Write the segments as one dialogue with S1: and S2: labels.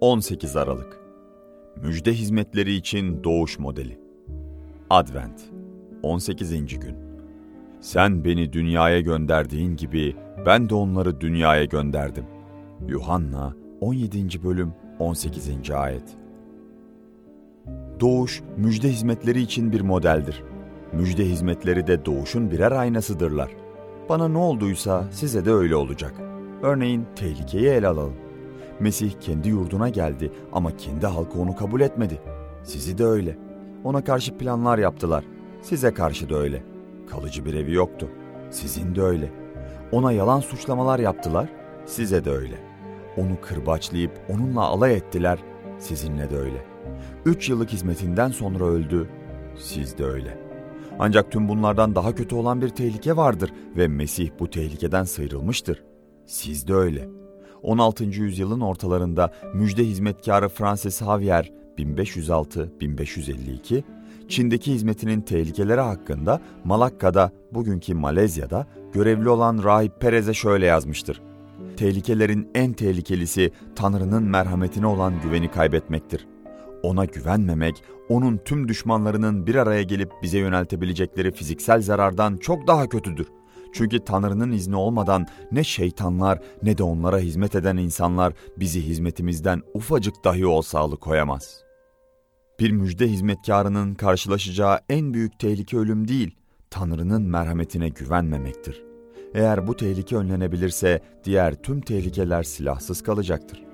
S1: 18 Aralık Müjde hizmetleri için doğuş modeli Advent 18. gün Sen beni dünyaya gönderdiğin gibi ben de onları dünyaya gönderdim. Yuhanna 17. bölüm 18. ayet Doğuş, müjde hizmetleri için bir modeldir. Müjde hizmetleri de doğuşun birer aynasıdırlar. Bana ne olduysa size de öyle olacak. Örneğin tehlikeyi ele alalım. Mesih kendi yurduna geldi ama kendi halkı onu kabul etmedi. Sizi de öyle. Ona karşı planlar yaptılar. Size karşı da öyle. Kalıcı bir evi yoktu. Sizin de öyle. Ona yalan suçlamalar yaptılar. Size de öyle. Onu kırbaçlayıp onunla alay ettiler. Sizinle de öyle. Üç yıllık hizmetinden sonra öldü. Siz de öyle. Ancak tüm bunlardan daha kötü olan bir tehlike vardır ve Mesih bu tehlikeden sıyrılmıştır. Siz de öyle.'' 16. yüzyılın ortalarında müjde hizmetkarı Francis Xavier 1506-1552, Çin'deki hizmetinin tehlikeleri hakkında Malakka'da, bugünkü Malezya'da görevli olan Rahip Perez'e şöyle yazmıştır. Tehlikelerin en tehlikelisi Tanrı'nın merhametine olan güveni kaybetmektir. Ona güvenmemek, onun tüm düşmanlarının bir araya gelip bize yöneltebilecekleri fiziksel zarardan çok daha kötüdür. Çünkü Tanrı'nın izni olmadan ne şeytanlar ne de onlara hizmet eden insanlar bizi hizmetimizden ufacık dahi olsa alıkoyamaz. Bir müjde hizmetkarının karşılaşacağı en büyük tehlike ölüm değil, Tanrı'nın merhametine güvenmemektir. Eğer bu tehlike önlenebilirse diğer tüm tehlikeler silahsız kalacaktır.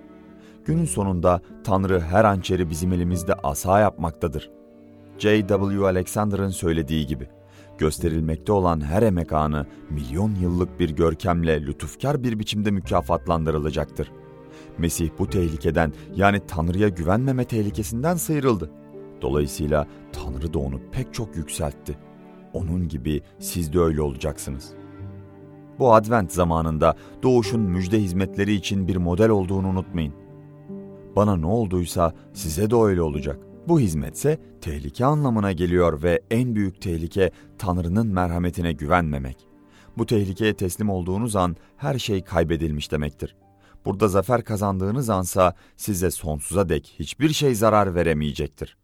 S1: Günün sonunda Tanrı her hançeri bizim elimizde asa yapmaktadır. J.W. Alexander'ın söylediği gibi gösterilmekte olan her emek anı milyon yıllık bir görkemle lütufkar bir biçimde mükafatlandırılacaktır. Mesih bu tehlikeden yani Tanrı'ya güvenmeme tehlikesinden sıyrıldı. Dolayısıyla Tanrı da onu pek çok yükseltti. Onun gibi siz de öyle olacaksınız. Bu advent zamanında doğuşun müjde hizmetleri için bir model olduğunu unutmayın. Bana ne olduysa size de öyle olacak.'' Bu hizmetse tehlike anlamına geliyor ve en büyük tehlike Tanrı'nın merhametine güvenmemek. Bu tehlikeye teslim olduğunuz an her şey kaybedilmiş demektir. Burada zafer kazandığınız ansa size sonsuza dek hiçbir şey zarar veremeyecektir.